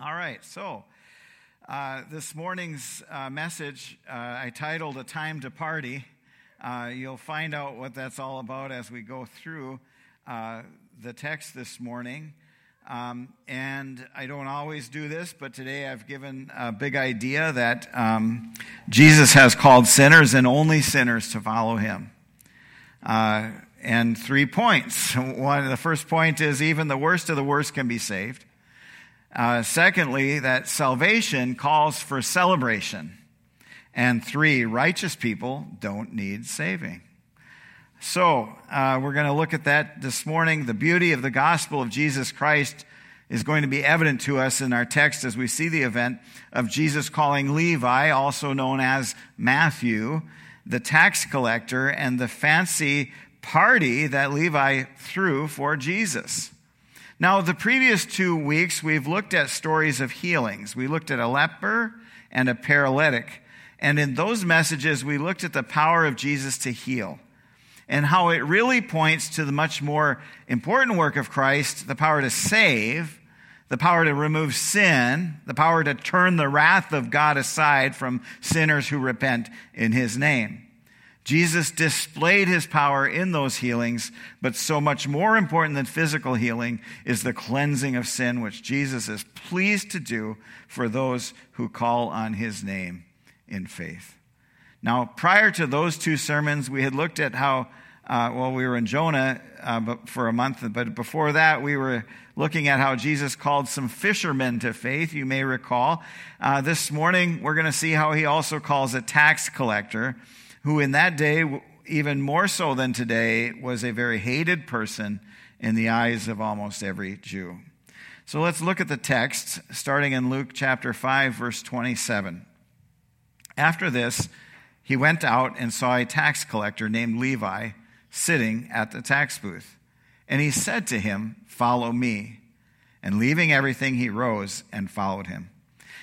All right, so uh, this morning's uh, message uh, I titled A Time to Party. Uh, you'll find out what that's all about as we go through uh, the text this morning. Um, and I don't always do this, but today I've given a big idea that um, Jesus has called sinners and only sinners to follow him. Uh, and three points. One, the first point is even the worst of the worst can be saved. Uh, secondly, that salvation calls for celebration. And three, righteous people don't need saving. So, uh, we're going to look at that this morning. The beauty of the gospel of Jesus Christ is going to be evident to us in our text as we see the event of Jesus calling Levi, also known as Matthew, the tax collector, and the fancy party that Levi threw for Jesus. Now, the previous two weeks, we've looked at stories of healings. We looked at a leper and a paralytic. And in those messages, we looked at the power of Jesus to heal and how it really points to the much more important work of Christ the power to save, the power to remove sin, the power to turn the wrath of God aside from sinners who repent in his name. Jesus displayed his power in those healings, but so much more important than physical healing is the cleansing of sin, which Jesus is pleased to do for those who call on his name in faith. Now, prior to those two sermons, we had looked at how, uh, well, we were in Jonah uh, for a month, but before that, we were looking at how Jesus called some fishermen to faith, you may recall. Uh, this morning, we're going to see how he also calls a tax collector who in that day, even more so than today, was a very hated person in the eyes of almost every Jew. So let's look at the text, starting in Luke chapter 5, verse 27. After this, he went out and saw a tax collector named Levi sitting at the tax booth. And he said to him, Follow me. And leaving everything, he rose and followed him.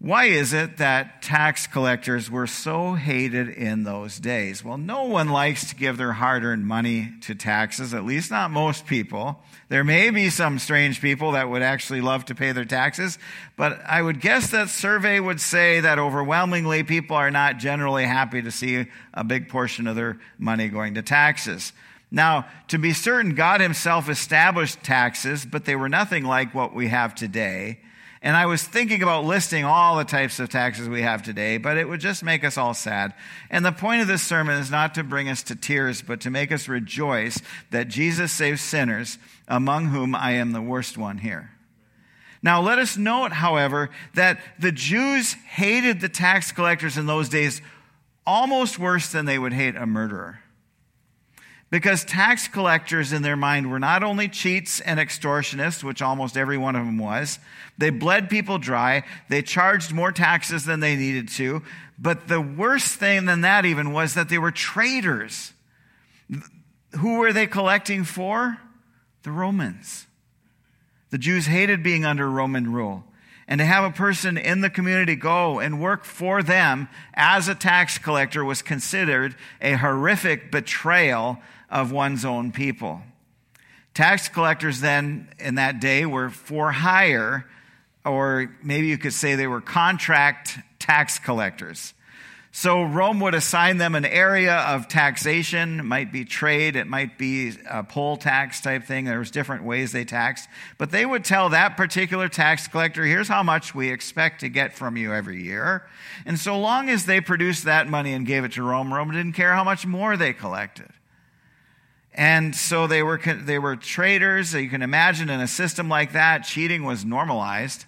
Why is it that tax collectors were so hated in those days? Well, no one likes to give their hard earned money to taxes, at least not most people. There may be some strange people that would actually love to pay their taxes, but I would guess that survey would say that overwhelmingly people are not generally happy to see a big portion of their money going to taxes. Now, to be certain, God Himself established taxes, but they were nothing like what we have today. And I was thinking about listing all the types of taxes we have today, but it would just make us all sad. And the point of this sermon is not to bring us to tears, but to make us rejoice that Jesus saves sinners, among whom I am the worst one here. Now, let us note, however, that the Jews hated the tax collectors in those days almost worse than they would hate a murderer. Because tax collectors in their mind were not only cheats and extortionists, which almost every one of them was, they bled people dry, they charged more taxes than they needed to. But the worst thing than that even was that they were traitors. Who were they collecting for? The Romans. The Jews hated being under Roman rule. And to have a person in the community go and work for them as a tax collector was considered a horrific betrayal of one's own people. Tax collectors then in that day were for hire, or maybe you could say they were contract tax collectors. So Rome would assign them an area of taxation. It might be trade, it might be a poll tax type thing. There was different ways they taxed. But they would tell that particular tax collector, here's how much we expect to get from you every year. And so long as they produced that money and gave it to Rome, Rome didn't care how much more they collected. And so they were, they were traitors. You can imagine in a system like that, cheating was normalized.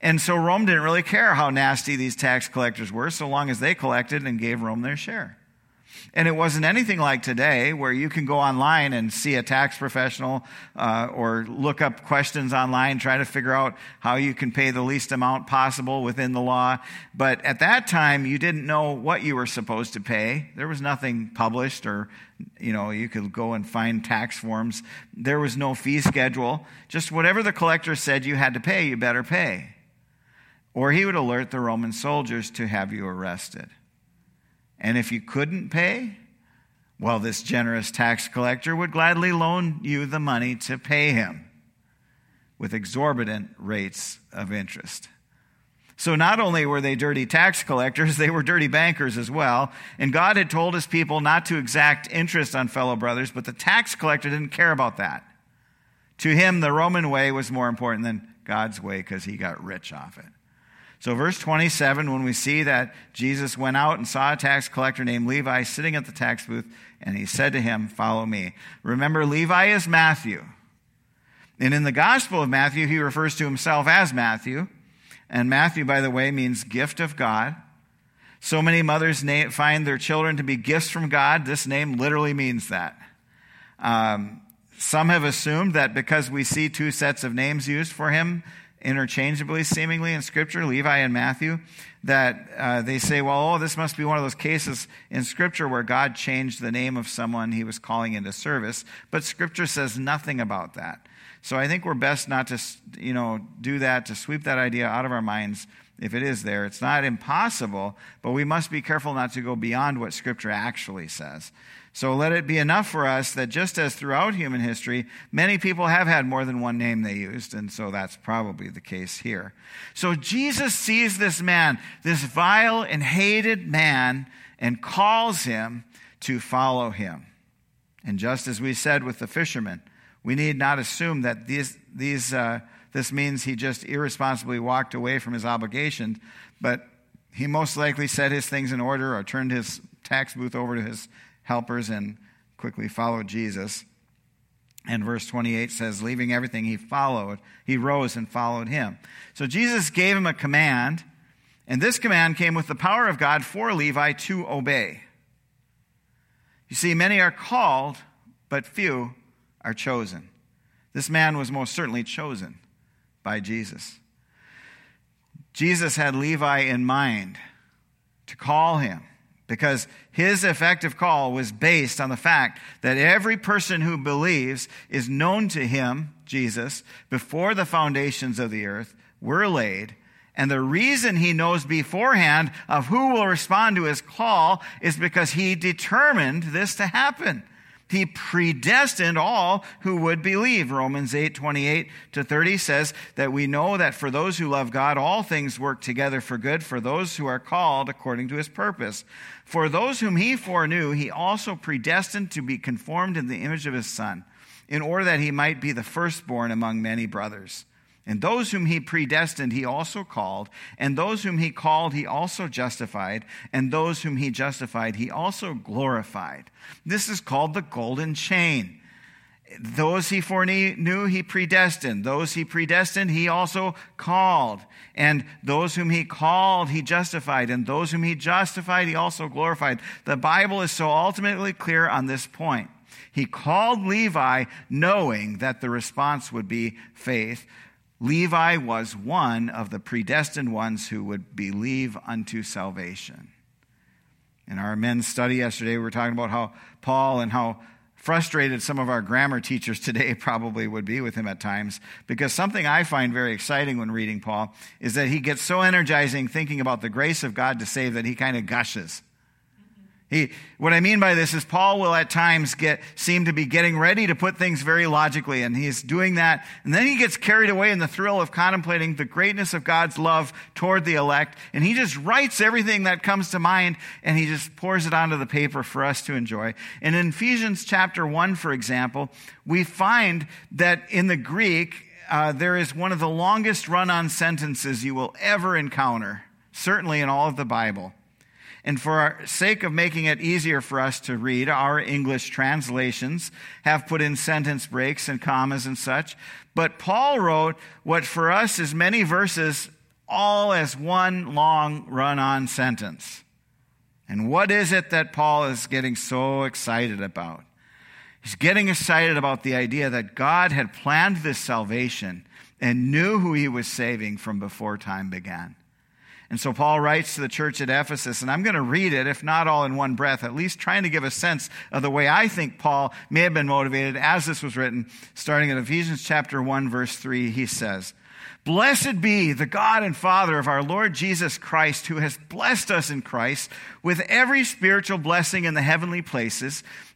And so Rome didn't really care how nasty these tax collectors were, so long as they collected and gave Rome their share. And it wasn't anything like today where you can go online and see a tax professional uh, or look up questions online, try to figure out how you can pay the least amount possible within the law. But at that time, you didn't know what you were supposed to pay. There was nothing published or, you know, you could go and find tax forms. There was no fee schedule. Just whatever the collector said you had to pay, you better pay. Or he would alert the Roman soldiers to have you arrested. And if you couldn't pay, well, this generous tax collector would gladly loan you the money to pay him with exorbitant rates of interest. So not only were they dirty tax collectors, they were dirty bankers as well. And God had told his people not to exact interest on fellow brothers, but the tax collector didn't care about that. To him, the Roman way was more important than God's way because he got rich off it. So, verse 27, when we see that Jesus went out and saw a tax collector named Levi sitting at the tax booth, and he said to him, Follow me. Remember, Levi is Matthew. And in the Gospel of Matthew, he refers to himself as Matthew. And Matthew, by the way, means gift of God. So many mothers find their children to be gifts from God. This name literally means that. Um, some have assumed that because we see two sets of names used for him, interchangeably, seemingly, in Scripture, Levi and Matthew, that uh, they say, well, oh, this must be one of those cases in Scripture where God changed the name of someone he was calling into service. But Scripture says nothing about that. So I think we're best not to, you know, do that, to sweep that idea out of our minds if it is there. It's not impossible, but we must be careful not to go beyond what Scripture actually says. So let it be enough for us that just as throughout human history, many people have had more than one name they used, and so that's probably the case here. So Jesus sees this man, this vile and hated man, and calls him to follow him. And just as we said with the fishermen, we need not assume that these, these, uh, this means he just irresponsibly walked away from his obligations, but he most likely set his things in order or turned his tax booth over to his helpers and quickly followed Jesus. And verse 28 says, leaving everything, he followed. He rose and followed him. So Jesus gave him a command, and this command came with the power of God for Levi to obey. You see, many are called, but few are chosen. This man was most certainly chosen by Jesus. Jesus had Levi in mind to call him because his effective call was based on the fact that every person who believes is known to him, Jesus, before the foundations of the earth were laid. And the reason he knows beforehand of who will respond to his call is because he determined this to happen. He predestined all who would believe. Romans 8, 28 to 30 says that we know that for those who love God, all things work together for good for those who are called according to his purpose. For those whom he foreknew, he also predestined to be conformed in the image of his Son, in order that he might be the firstborn among many brothers. And those whom he predestined, he also called. And those whom he called, he also justified. And those whom he justified, he also glorified. This is called the golden chain. Those he foreknew, he predestined. Those he predestined, he also called. And those whom he called, he justified. And those whom he justified, he also glorified. The Bible is so ultimately clear on this point. He called Levi knowing that the response would be faith. Levi was one of the predestined ones who would believe unto salvation. In our men's study yesterday, we were talking about how Paul and how frustrated some of our grammar teachers today probably would be with him at times because something I find very exciting when reading Paul is that he gets so energizing thinking about the grace of God to save that he kind of gushes. He, what I mean by this is Paul will at times get, seem to be getting ready to put things very logically, and he's doing that. And then he gets carried away in the thrill of contemplating the greatness of God's love toward the elect, and he just writes everything that comes to mind, and he just pours it onto the paper for us to enjoy. And in Ephesians chapter 1, for example, we find that in the Greek, uh, there is one of the longest run on sentences you will ever encounter, certainly in all of the Bible. And for our sake of making it easier for us to read, our English translations have put in sentence breaks and commas and such. But Paul wrote what for us is many verses all as one long run on sentence. And what is it that Paul is getting so excited about? He's getting excited about the idea that God had planned this salvation and knew who he was saving from before time began. And so Paul writes to the church at Ephesus, and I'm going to read it, if not all in one breath, at least trying to give a sense of the way I think Paul may have been motivated as this was written. Starting in Ephesians chapter 1, verse 3, he says, Blessed be the God and Father of our Lord Jesus Christ, who has blessed us in Christ with every spiritual blessing in the heavenly places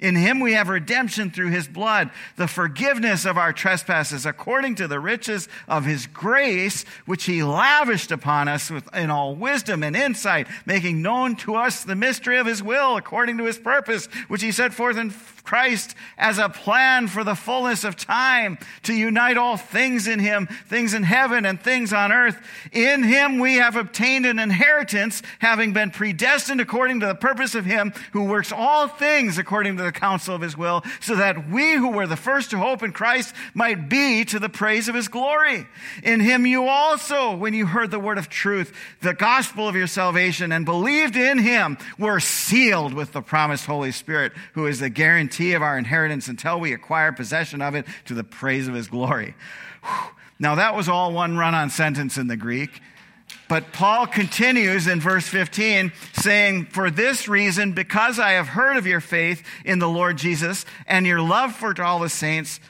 In him we have redemption through his blood, the forgiveness of our trespasses, according to the riches of his grace, which he lavished upon us in all wisdom and insight, making known to us the mystery of his will, according to his purpose, which he set forth in Christ as a plan for the fullness of time to unite all things in him, things in heaven and things on earth. In him we have obtained an inheritance, having been predestined according to the purpose of him who works all things according to the counsel of his will, so that we who were the first to hope in Christ might be to the praise of his glory. In him you also, when you heard the word of truth, the gospel of your salvation, and believed in him, were sealed with the promised Holy Spirit, who is the guarantee guarantee of our inheritance until we acquire possession of it to the praise of his glory. Now, that was all one run on sentence in the Greek. But Paul continues in verse 15 saying, For this reason, because I have heard of your faith in the Lord Jesus and your love for all the saints,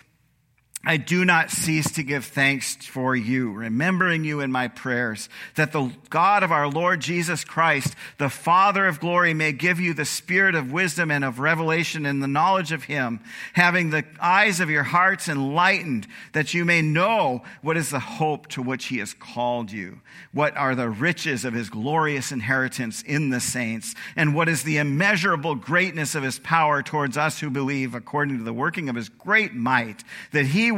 I do not cease to give thanks for you, remembering you in my prayers, that the God of our Lord Jesus Christ, the Father of glory, may give you the spirit of wisdom and of revelation in the knowledge of him, having the eyes of your hearts enlightened, that you may know what is the hope to which he has called you, what are the riches of his glorious inheritance in the saints, and what is the immeasurable greatness of his power towards us who believe, according to the working of his great might, that he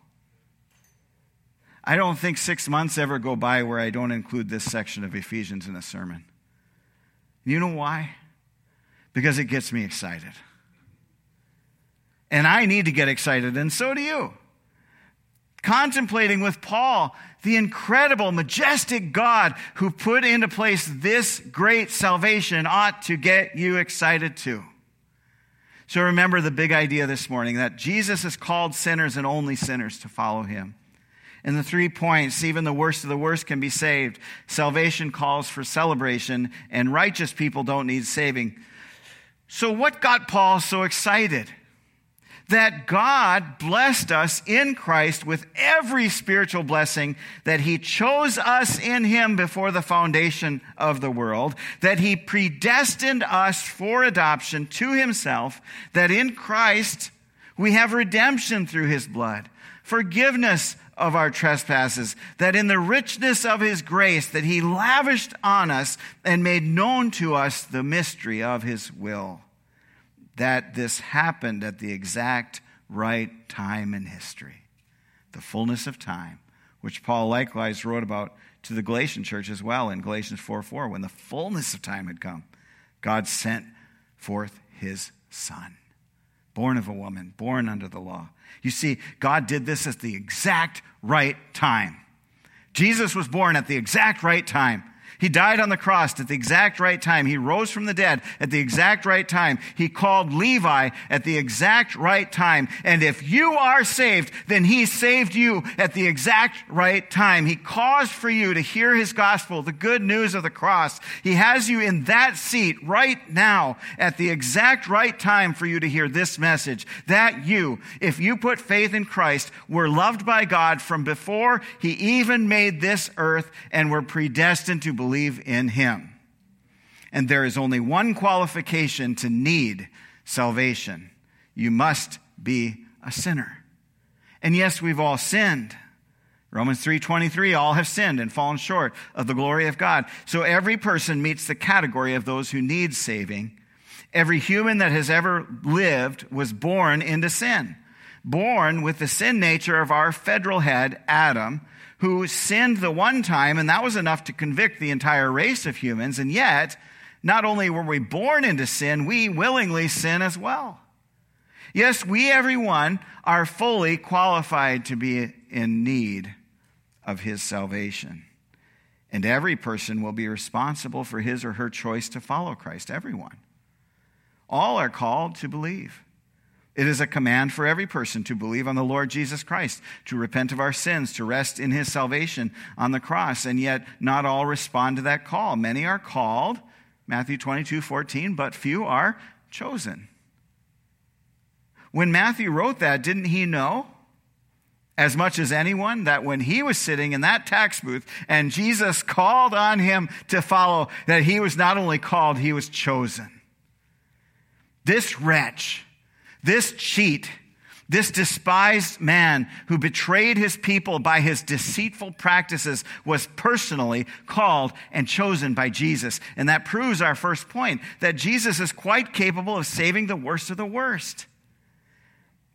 I don't think six months ever go by where I don't include this section of Ephesians in a sermon. You know why? Because it gets me excited. And I need to get excited, and so do you. Contemplating with Paul the incredible, majestic God who put into place this great salvation ought to get you excited too. So remember the big idea this morning that Jesus has called sinners and only sinners to follow him. In the three points, even the worst of the worst can be saved. Salvation calls for celebration, and righteous people don't need saving. So, what got Paul so excited? That God blessed us in Christ with every spiritual blessing, that He chose us in Him before the foundation of the world, that He predestined us for adoption to Himself, that in Christ we have redemption through His blood, forgiveness of our trespasses, that in the richness of his grace that he lavished on us and made known to us the mystery of his will, that this happened at the exact right time in history, the fullness of time, which Paul likewise wrote about to the Galatian church as well in Galatians 4 4. When the fullness of time had come, God sent forth his son, born of a woman, born under the law you see, God did this at the exact right time. Jesus was born at the exact right time. He died on the cross at the exact right time. He rose from the dead at the exact right time. He called Levi at the exact right time. And if you are saved, then he saved you at the exact right time. He caused for you to hear his gospel, the good news of the cross. He has you in that seat right now at the exact right time for you to hear this message. That you, if you put faith in Christ, were loved by God from before he even made this earth and were predestined to believe in him. And there is only one qualification to need salvation you must be a sinner. And yes, we've all sinned. Romans 3:23 all have sinned and fallen short of the glory of God. So every person meets the category of those who need saving. Every human that has ever lived was born into sin. Born with the sin nature of our federal head Adam, who sinned the one time and that was enough to convict the entire race of humans and yet not only were we born into sin, we willingly sin as well. Yes, we everyone are fully qualified to be in need of his salvation. And every person will be responsible for his or her choice to follow Christ. Everyone. All are called to believe. It is a command for every person to believe on the Lord Jesus Christ, to repent of our sins, to rest in his salvation on the cross. And yet, not all respond to that call. Many are called, Matthew 22 14, but few are chosen. When Matthew wrote that, didn't he know? as much as anyone that when he was sitting in that tax booth and Jesus called on him to follow, that he was not only called, he was chosen. This wretch, this cheat, this despised man who betrayed his people by his deceitful practices was personally called and chosen by Jesus. And that proves our first point that Jesus is quite capable of saving the worst of the worst.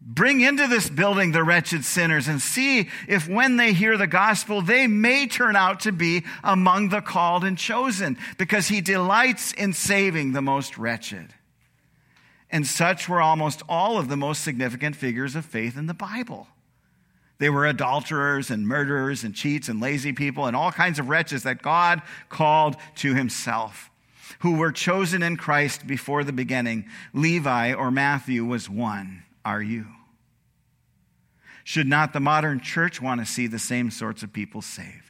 Bring into this building the wretched sinners and see if when they hear the gospel, they may turn out to be among the called and chosen, because he delights in saving the most wretched. And such were almost all of the most significant figures of faith in the Bible. They were adulterers and murderers and cheats and lazy people and all kinds of wretches that God called to himself, who were chosen in Christ before the beginning. Levi or Matthew was one. Are you? Should not the modern church want to see the same sorts of people saved?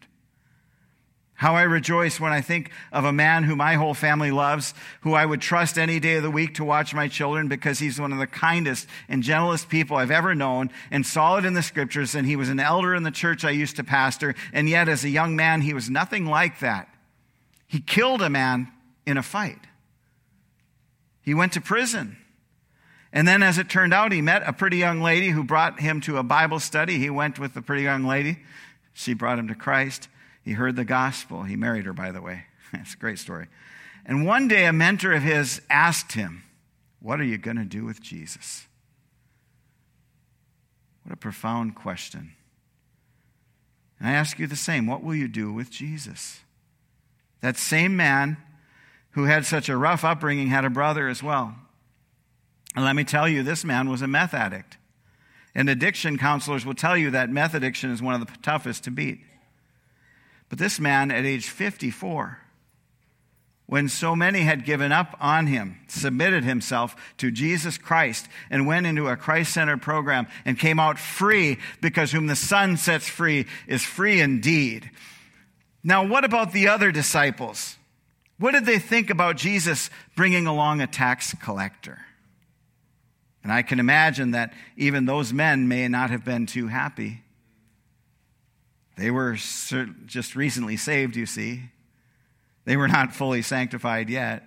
How I rejoice when I think of a man who my whole family loves, who I would trust any day of the week to watch my children because he's one of the kindest and gentlest people I've ever known and it in the scriptures. And he was an elder in the church I used to pastor. And yet, as a young man, he was nothing like that. He killed a man in a fight, he went to prison. And then, as it turned out, he met a pretty young lady who brought him to a Bible study. He went with the pretty young lady. She brought him to Christ. He heard the gospel. He married her, by the way. It's a great story. And one day, a mentor of his asked him, What are you going to do with Jesus? What a profound question. And I ask you the same what will you do with Jesus? That same man who had such a rough upbringing had a brother as well. And let me tell you, this man was a meth addict. And addiction counselors will tell you that meth addiction is one of the toughest to beat. But this man, at age 54, when so many had given up on him, submitted himself to Jesus Christ and went into a Christ centered program and came out free because whom the Son sets free is free indeed. Now, what about the other disciples? What did they think about Jesus bringing along a tax collector? And I can imagine that even those men may not have been too happy. They were just recently saved, you see. They were not fully sanctified yet.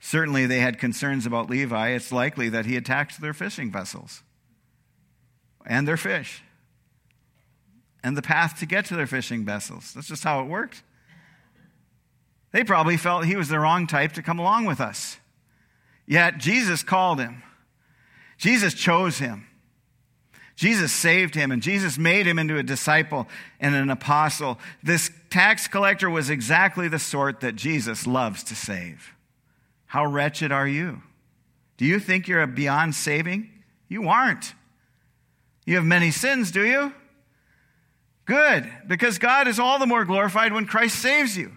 Certainly, they had concerns about Levi. It's likely that he attacked their fishing vessels and their fish and the path to get to their fishing vessels. That's just how it worked. They probably felt he was the wrong type to come along with us. Yet Jesus called him. Jesus chose him. Jesus saved him and Jesus made him into a disciple and an apostle. This tax collector was exactly the sort that Jesus loves to save. How wretched are you? Do you think you're beyond saving? You aren't. You have many sins, do you? Good, because God is all the more glorified when Christ saves you.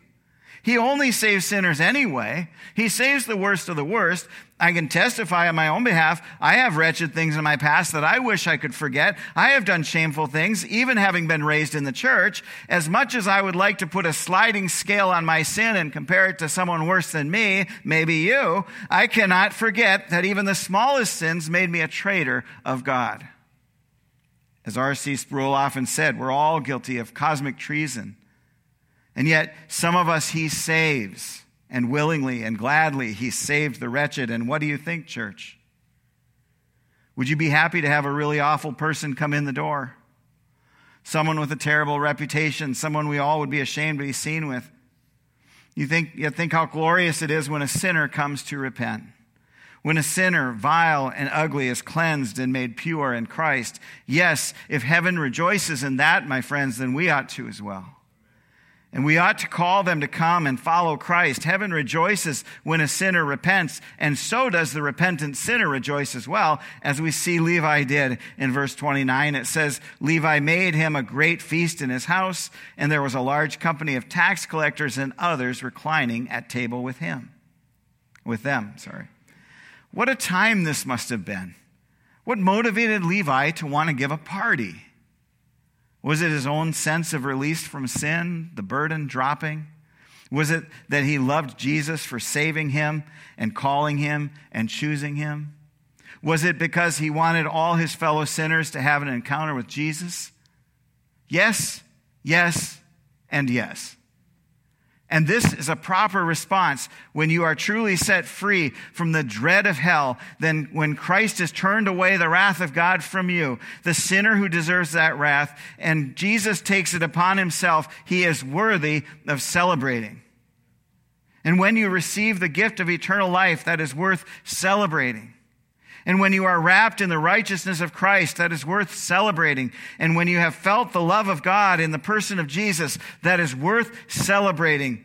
He only saves sinners anyway. He saves the worst of the worst. I can testify on my own behalf. I have wretched things in my past that I wish I could forget. I have done shameful things, even having been raised in the church. As much as I would like to put a sliding scale on my sin and compare it to someone worse than me, maybe you, I cannot forget that even the smallest sins made me a traitor of God. As R.C. Sproul often said, we're all guilty of cosmic treason And yet, some of us he saves, and willingly and gladly he saved the wretched. And what do you think, church? Would you be happy to have a really awful person come in the door? Someone with a terrible reputation, someone we all would be ashamed to be seen with. You think, you think how glorious it is when a sinner comes to repent. When a sinner, vile and ugly, is cleansed and made pure in Christ. Yes, if heaven rejoices in that, my friends, then we ought to as well. And we ought to call them to come and follow Christ. Heaven rejoices when a sinner repents, and so does the repentant sinner rejoice as well, as we see Levi did in verse 29. It says, Levi made him a great feast in his house, and there was a large company of tax collectors and others reclining at table with him. With them, sorry. What a time this must have been. What motivated Levi to want to give a party? Was it his own sense of release from sin, the burden dropping? Was it that he loved Jesus for saving him and calling him and choosing him? Was it because he wanted all his fellow sinners to have an encounter with Jesus? Yes, yes, and yes. And this is a proper response when you are truly set free from the dread of hell. Then, when Christ has turned away the wrath of God from you, the sinner who deserves that wrath, and Jesus takes it upon himself, he is worthy of celebrating. And when you receive the gift of eternal life, that is worth celebrating. And when you are wrapped in the righteousness of Christ, that is worth celebrating. And when you have felt the love of God in the person of Jesus, that is worth celebrating.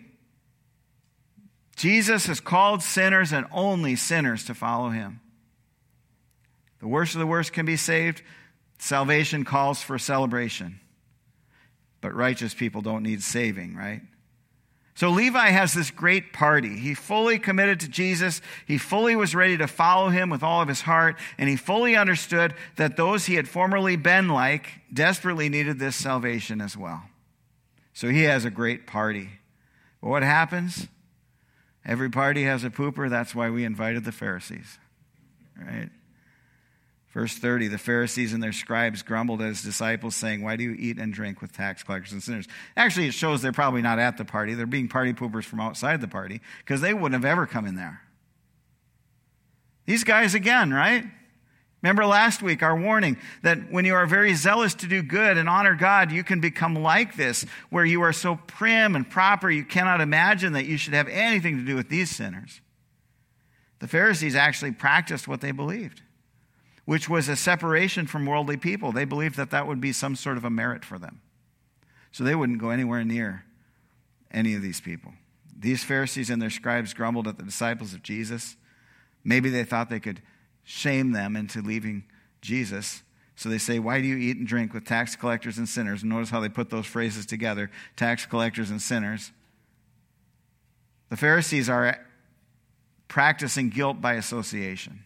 Jesus has called sinners and only sinners to follow him. The worst of the worst can be saved. Salvation calls for celebration. But righteous people don't need saving, right? So Levi has this great party. He fully committed to Jesus. He fully was ready to follow him with all of his heart. And he fully understood that those he had formerly been like desperately needed this salvation as well. So he has a great party. But what happens? Every party has a pooper. That's why we invited the Pharisees, right? Verse 30 The Pharisees and their scribes grumbled at his disciples, saying, Why do you eat and drink with tax collectors and sinners? Actually, it shows they're probably not at the party. They're being party poopers from outside the party because they wouldn't have ever come in there. These guys again, right? Remember last week our warning that when you are very zealous to do good and honor God, you can become like this, where you are so prim and proper you cannot imagine that you should have anything to do with these sinners. The Pharisees actually practiced what they believed which was a separation from worldly people. They believed that that would be some sort of a merit for them. So they wouldn't go anywhere near any of these people. These Pharisees and their scribes grumbled at the disciples of Jesus. Maybe they thought they could shame them into leaving Jesus. So they say, Why do you eat and drink with tax collectors and sinners? And notice how they put those phrases together tax collectors and sinners. The Pharisees are practicing guilt by association.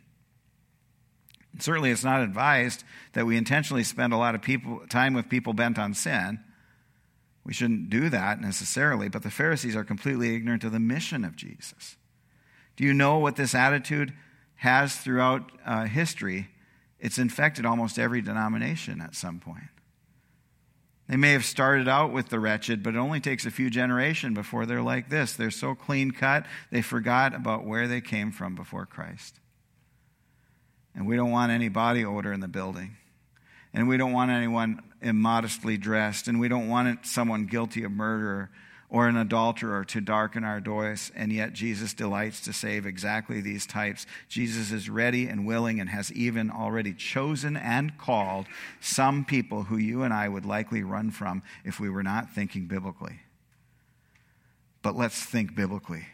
Certainly, it's not advised that we intentionally spend a lot of people, time with people bent on sin. We shouldn't do that necessarily, but the Pharisees are completely ignorant of the mission of Jesus. Do you know what this attitude has throughout uh, history? It's infected almost every denomination at some point. They may have started out with the wretched, but it only takes a few generations before they're like this. They're so clean cut, they forgot about where they came from before Christ. And we don't want any body odor in the building. And we don't want anyone immodestly dressed. And we don't want someone guilty of murder or an adulterer to darken our doors. And yet Jesus delights to save exactly these types. Jesus is ready and willing and has even already chosen and called some people who you and I would likely run from if we were not thinking biblically. But let's think biblically.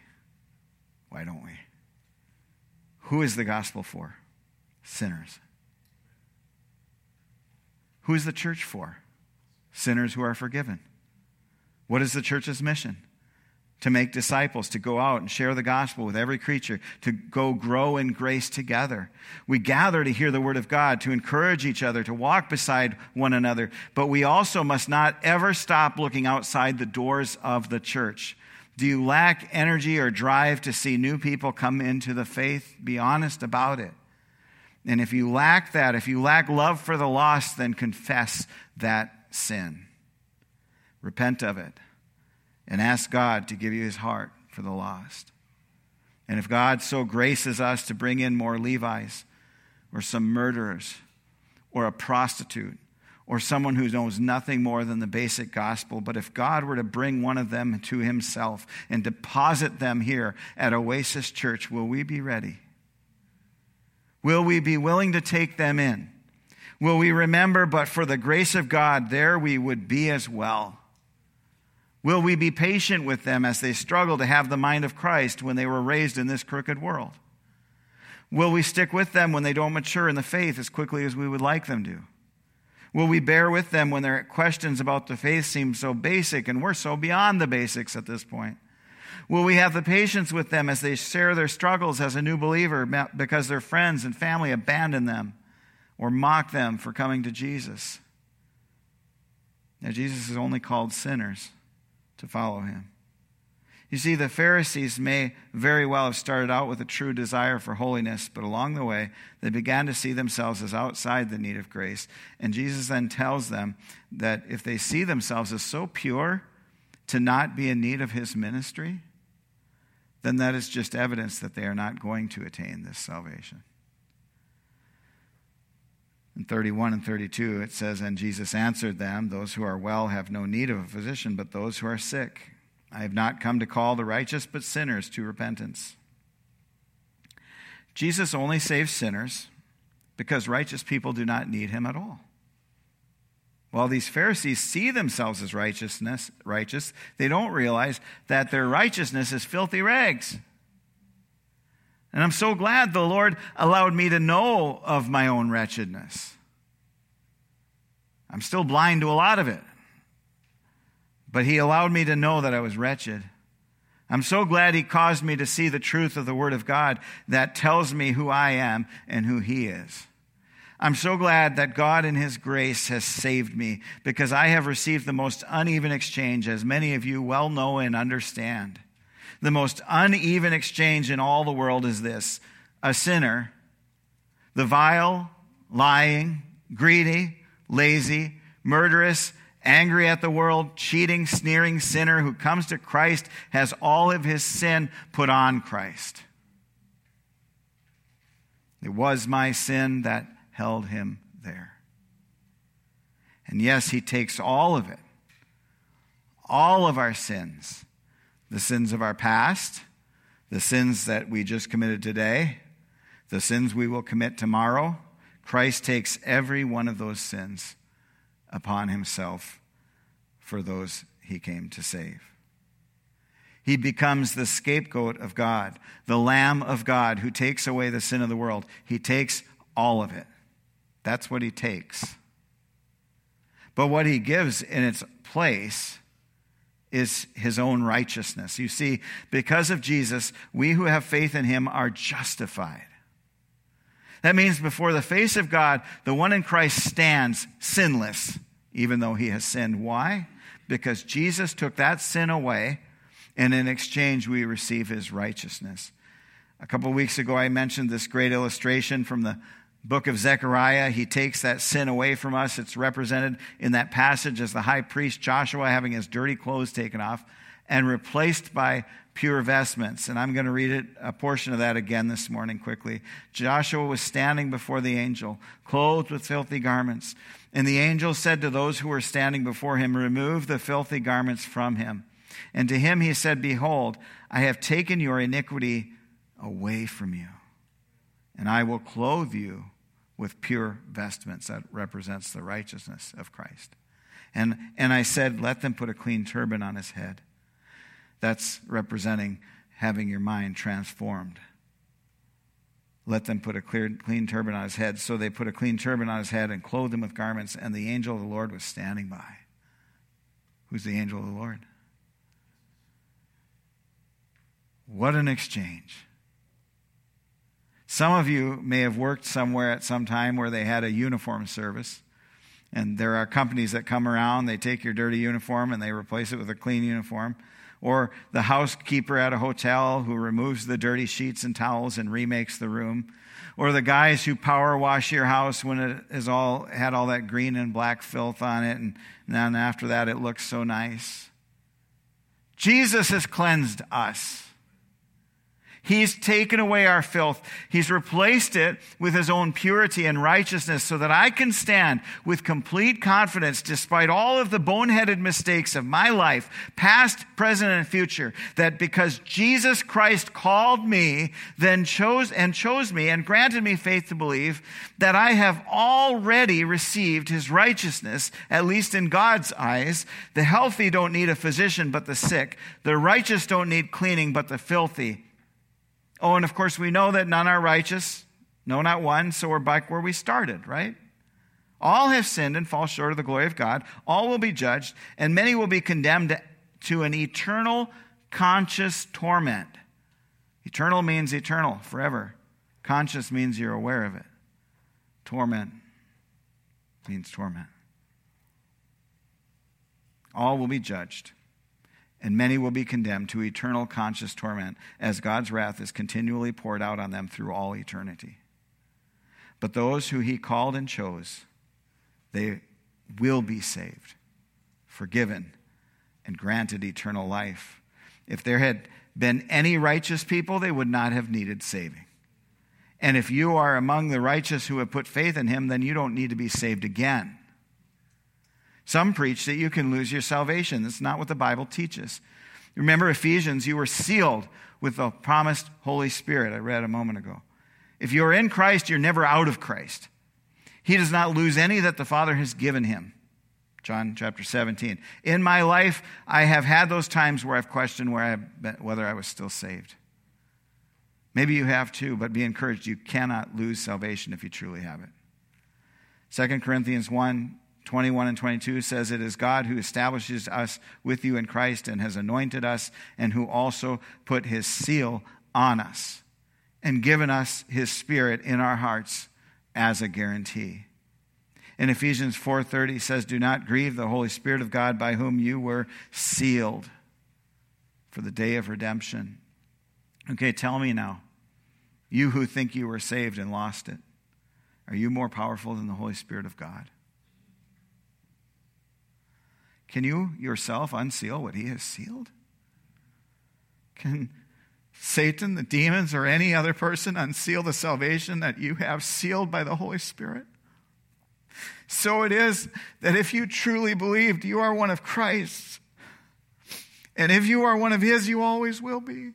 Why don't we? Who is the gospel for? Sinners. Who is the church for? Sinners who are forgiven. What is the church's mission? To make disciples, to go out and share the gospel with every creature, to go grow in grace together. We gather to hear the word of God, to encourage each other, to walk beside one another, but we also must not ever stop looking outside the doors of the church. Do you lack energy or drive to see new people come into the faith? Be honest about it. And if you lack that, if you lack love for the lost, then confess that sin. Repent of it. and ask God to give you his heart for the lost. And if God so graces us to bring in more Levites or some murderers or a prostitute or someone who knows nothing more than the basic gospel, but if God were to bring one of them to himself and deposit them here at Oasis Church, will we be ready? Will we be willing to take them in? Will we remember, but for the grace of God, there we would be as well? Will we be patient with them as they struggle to have the mind of Christ when they were raised in this crooked world? Will we stick with them when they don't mature in the faith as quickly as we would like them to? Will we bear with them when their questions about the faith seem so basic and we're so beyond the basics at this point? Will we have the patience with them as they share their struggles as a new believer because their friends and family abandon them or mock them for coming to Jesus? Now, Jesus is only called sinners to follow him. You see, the Pharisees may very well have started out with a true desire for holiness, but along the way, they began to see themselves as outside the need of grace. And Jesus then tells them that if they see themselves as so pure to not be in need of his ministry, then that is just evidence that they are not going to attain this salvation. In 31 and 32, it says, And Jesus answered them, Those who are well have no need of a physician, but those who are sick. I have not come to call the righteous, but sinners to repentance. Jesus only saves sinners because righteous people do not need him at all. While these Pharisees see themselves as righteousness, righteous, they don't realize that their righteousness is filthy rags. And I'm so glad the Lord allowed me to know of my own wretchedness. I'm still blind to a lot of it. But He allowed me to know that I was wretched. I'm so glad He caused me to see the truth of the Word of God that tells me who I am and who He is. I'm so glad that God in His grace has saved me because I have received the most uneven exchange, as many of you well know and understand. The most uneven exchange in all the world is this a sinner, the vile, lying, greedy, lazy, murderous, angry at the world, cheating, sneering sinner who comes to Christ has all of his sin put on Christ. It was my sin that held him there. And yes, he takes all of it, all of our sins the sins of our past, the sins that we just committed today, the sins we will commit tomorrow. Christ takes every one of those sins upon himself for those he came to save. He becomes the scapegoat of God, the Lamb of God who takes away the sin of the world. He takes all of it. That's what he takes. But what he gives in its place is his own righteousness. You see, because of Jesus, we who have faith in him are justified. That means before the face of God, the one in Christ stands sinless, even though he has sinned. Why? Because Jesus took that sin away, and in exchange, we receive his righteousness. A couple weeks ago, I mentioned this great illustration from the book of Zechariah, he takes that sin away from us. It's represented in that passage as the high priest Joshua having his dirty clothes taken off and replaced by pure vestments. And I'm going to read it, a portion of that again this morning quickly. Joshua was standing before the angel, clothed with filthy garments. And the angel said to those who were standing before him, Remove the filthy garments from him. And to him he said, Behold, I have taken your iniquity away from you, and I will clothe you with pure vestments. That represents the righteousness of Christ. And, and I said, Let them put a clean turban on his head. That's representing having your mind transformed. Let them put a clear, clean turban on his head. So they put a clean turban on his head and clothed him with garments, and the angel of the Lord was standing by. Who's the angel of the Lord? What an exchange. Some of you may have worked somewhere at some time where they had a uniform service. And there are companies that come around, they take your dirty uniform and they replace it with a clean uniform. Or the housekeeper at a hotel who removes the dirty sheets and towels and remakes the room. Or the guys who power wash your house when it is all had all that green and black filth on it, and then after that it looks so nice. Jesus has cleansed us. He's taken away our filth. He's replaced it with his own purity and righteousness so that I can stand with complete confidence despite all of the boneheaded mistakes of my life, past, present, and future, that because Jesus Christ called me, then chose and chose me and granted me faith to believe that I have already received his righteousness, at least in God's eyes. The healthy don't need a physician, but the sick. The righteous don't need cleaning, but the filthy. Oh, and of course, we know that none are righteous, no, not one, so we're back where we started, right? All have sinned and fall short of the glory of God. All will be judged, and many will be condemned to an eternal conscious torment. Eternal means eternal, forever. Conscious means you're aware of it. Torment means torment. All will be judged and many will be condemned to eternal conscious torment as God's wrath is continually poured out on them through all eternity. But those who he called and chose, they will be saved, forgiven, and granted eternal life. If there had been any righteous people, they would not have needed saving. And if you are among the righteous who have put faith in him, then you don't need to be saved again. Some preach that you can lose your salvation. That's not what the Bible teaches. Remember Ephesians, you were sealed with the promised Holy Spirit, I read a moment ago. If you are in Christ, you're never out of Christ. He does not lose any that the Father has given him. John chapter 17. In my life, I have had those times where I've questioned where I been, whether I was still saved. Maybe you have too, but be encouraged. You cannot lose salvation if you truly have it. 2 Corinthians 1 21 and 22 says, It is God who establishes us with you in Christ and has anointed us, and who also put his seal on us and given us his spirit in our hearts as a guarantee. In Ephesians 4:30 says, "Do not grieve the Holy Spirit of God by whom you were sealed for the day of redemption." Okay, tell me now. You who think you were saved and lost it, are you more powerful than the Holy Spirit of God? Can you yourself unseal what he has sealed? Can Satan, the demons, or any other person unseal the salvation that you have sealed by the Holy Spirit? So it is that if you truly believed, you are one of Christ's. And if you are one of His, you always will be.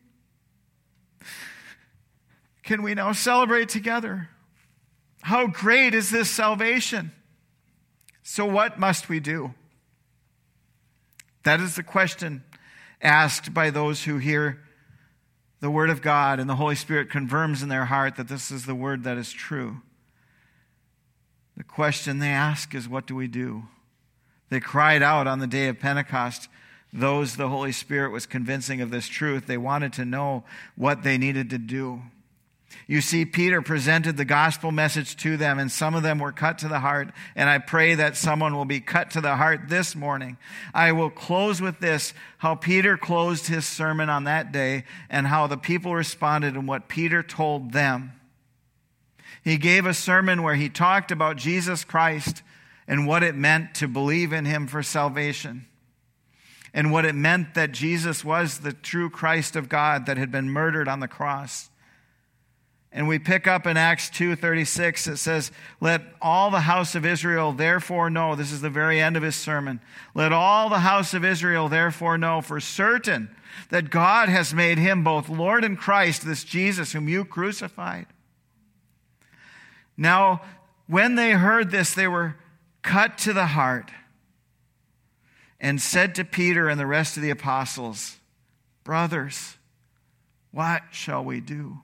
Can we now celebrate together? How great is this salvation? So, what must we do? That is the question asked by those who hear the Word of God and the Holy Spirit confirms in their heart that this is the Word that is true. The question they ask is, What do we do? They cried out on the day of Pentecost. Those the Holy Spirit was convincing of this truth, they wanted to know what they needed to do. You see, Peter presented the gospel message to them, and some of them were cut to the heart. And I pray that someone will be cut to the heart this morning. I will close with this how Peter closed his sermon on that day, and how the people responded and what Peter told them. He gave a sermon where he talked about Jesus Christ and what it meant to believe in him for salvation and what it meant that Jesus was the true Christ of God that had been murdered on the cross. And we pick up in Acts 2:36 it says, "Let all the house of Israel therefore know, this is the very end of his sermon. Let all the house of Israel therefore know for certain that God has made him both Lord and Christ, this Jesus whom you crucified." Now, when they heard this, they were cut to the heart and said to Peter and the rest of the apostles, "Brothers, what shall we do?"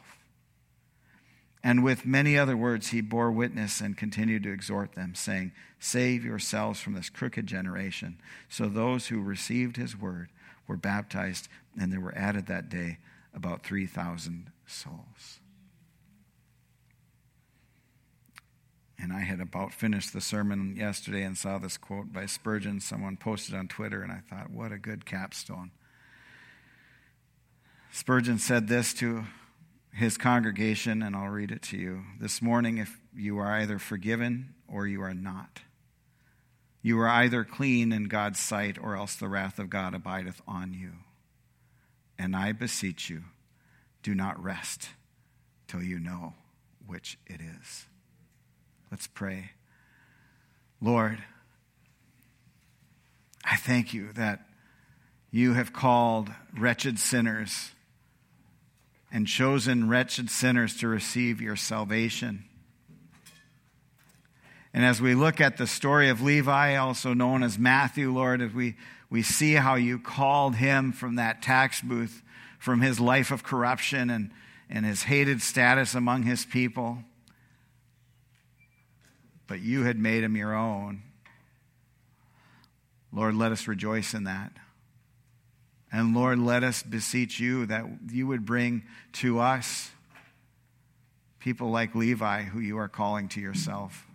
And with many other words, he bore witness and continued to exhort them, saying, Save yourselves from this crooked generation. So those who received his word were baptized, and there were added that day about 3,000 souls. And I had about finished the sermon yesterday and saw this quote by Spurgeon. Someone posted on Twitter, and I thought, what a good capstone. Spurgeon said this to his congregation, and I'll read it to you. This morning, if you are either forgiven or you are not, you are either clean in God's sight, or else the wrath of God abideth on you. And I beseech you, do not rest till you know which it is. Let's pray. Lord, I thank you that you have called wretched sinners and chosen wretched sinners to receive your salvation. And as we look at the story of Levi, also known as Matthew, Lord, as we, we see how you called him from that tax booth, from his life of corruption and, and his hated status among his people but you had made him your own. Lord, let us rejoice in that. And Lord, let us beseech you that you would bring to us people like Levi, who you are calling to yourself.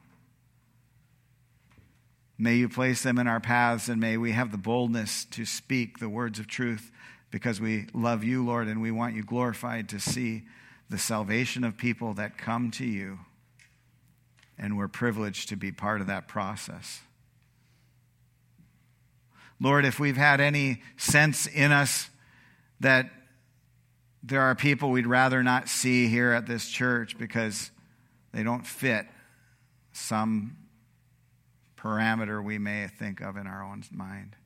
May you place them in our paths, and may we have the boldness to speak the words of truth because we love you, Lord, and we want you glorified to see the salvation of people that come to you and we're privileged to be part of that process. Lord, if we've had any sense in us that there are people we'd rather not see here at this church because they don't fit some parameter we may think of in our own mind.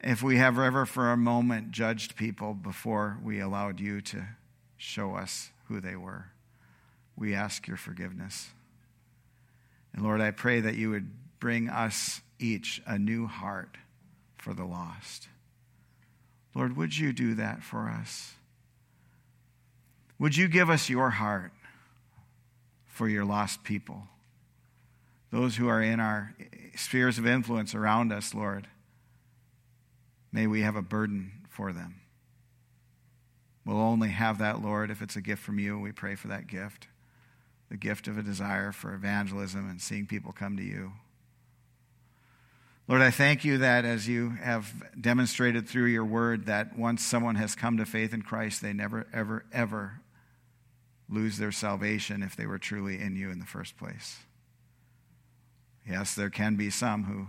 If we have ever for a moment judged people before we allowed you to show us who they were, we ask your forgiveness. And Lord, I pray that you would bring us each a new heart for the lost. Lord, would you do that for us? Would you give us your heart for your lost people? Those who are in our spheres of influence around us, Lord, may we have a burden for them. We'll only have that, Lord, if it's a gift from you. We pray for that gift the gift of a desire for evangelism and seeing people come to you. Lord, I thank you that as you have demonstrated through your word, that once someone has come to faith in Christ, they never, ever, ever lose their salvation if they were truly in you in the first place. Yes, there can be some who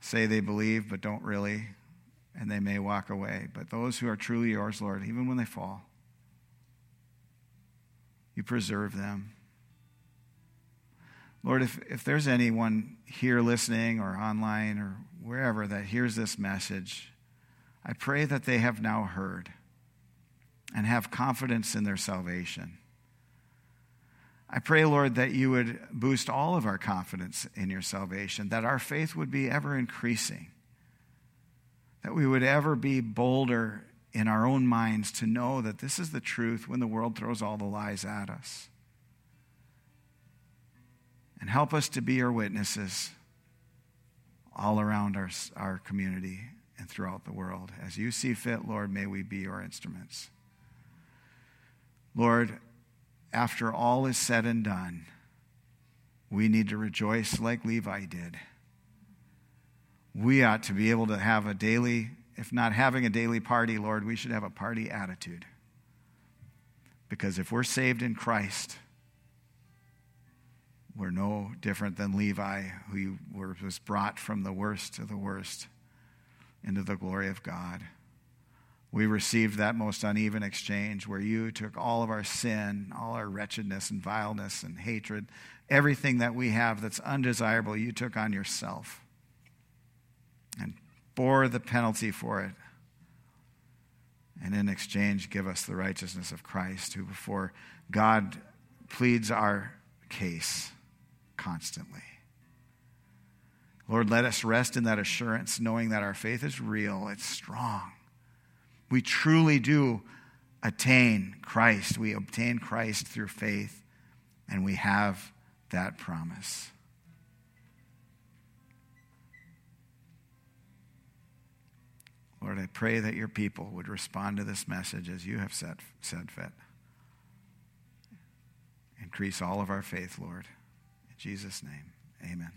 say they believe but don't really, and they may walk away. But those who are truly yours, Lord, even when they fall, you preserve them. Lord, if, if there's anyone here listening or online or wherever that hears this message, I pray that they have now heard and have confidence in their salvation. I pray, Lord, that you would boost all of our confidence in your salvation, that our faith would be ever increasing, that we would ever be bolder in our own minds to know that this is the truth when the world throws all the lies at us. And help us to be your witnesses all around our, our community and throughout the world. As you see fit, Lord, may we be your instruments. Lord, after all is said and done, we need to rejoice like Levi did. We ought to be able to have a daily if not having a daily party, Lord, we should have a party attitude. Because if we're saved in Christ, we're no different than Levi, who was brought from the worst to the worst into the glory of God. We received that most uneven exchange where you took all of our sin, all our wretchedness and vileness and hatred, everything that we have that's undesirable, you took on yourself and bore the penalty for it. And in exchange, give us the righteousness of Christ, who before God pleads our case constantly. Lord, let us rest in that assurance, knowing that our faith is real, it's strong. We truly do attain Christ. We obtain Christ through faith, and we have that promise. Lord, I pray that your people would respond to this message as you have said, said fit. Increase all of our faith, Lord. Jesus' name, amen.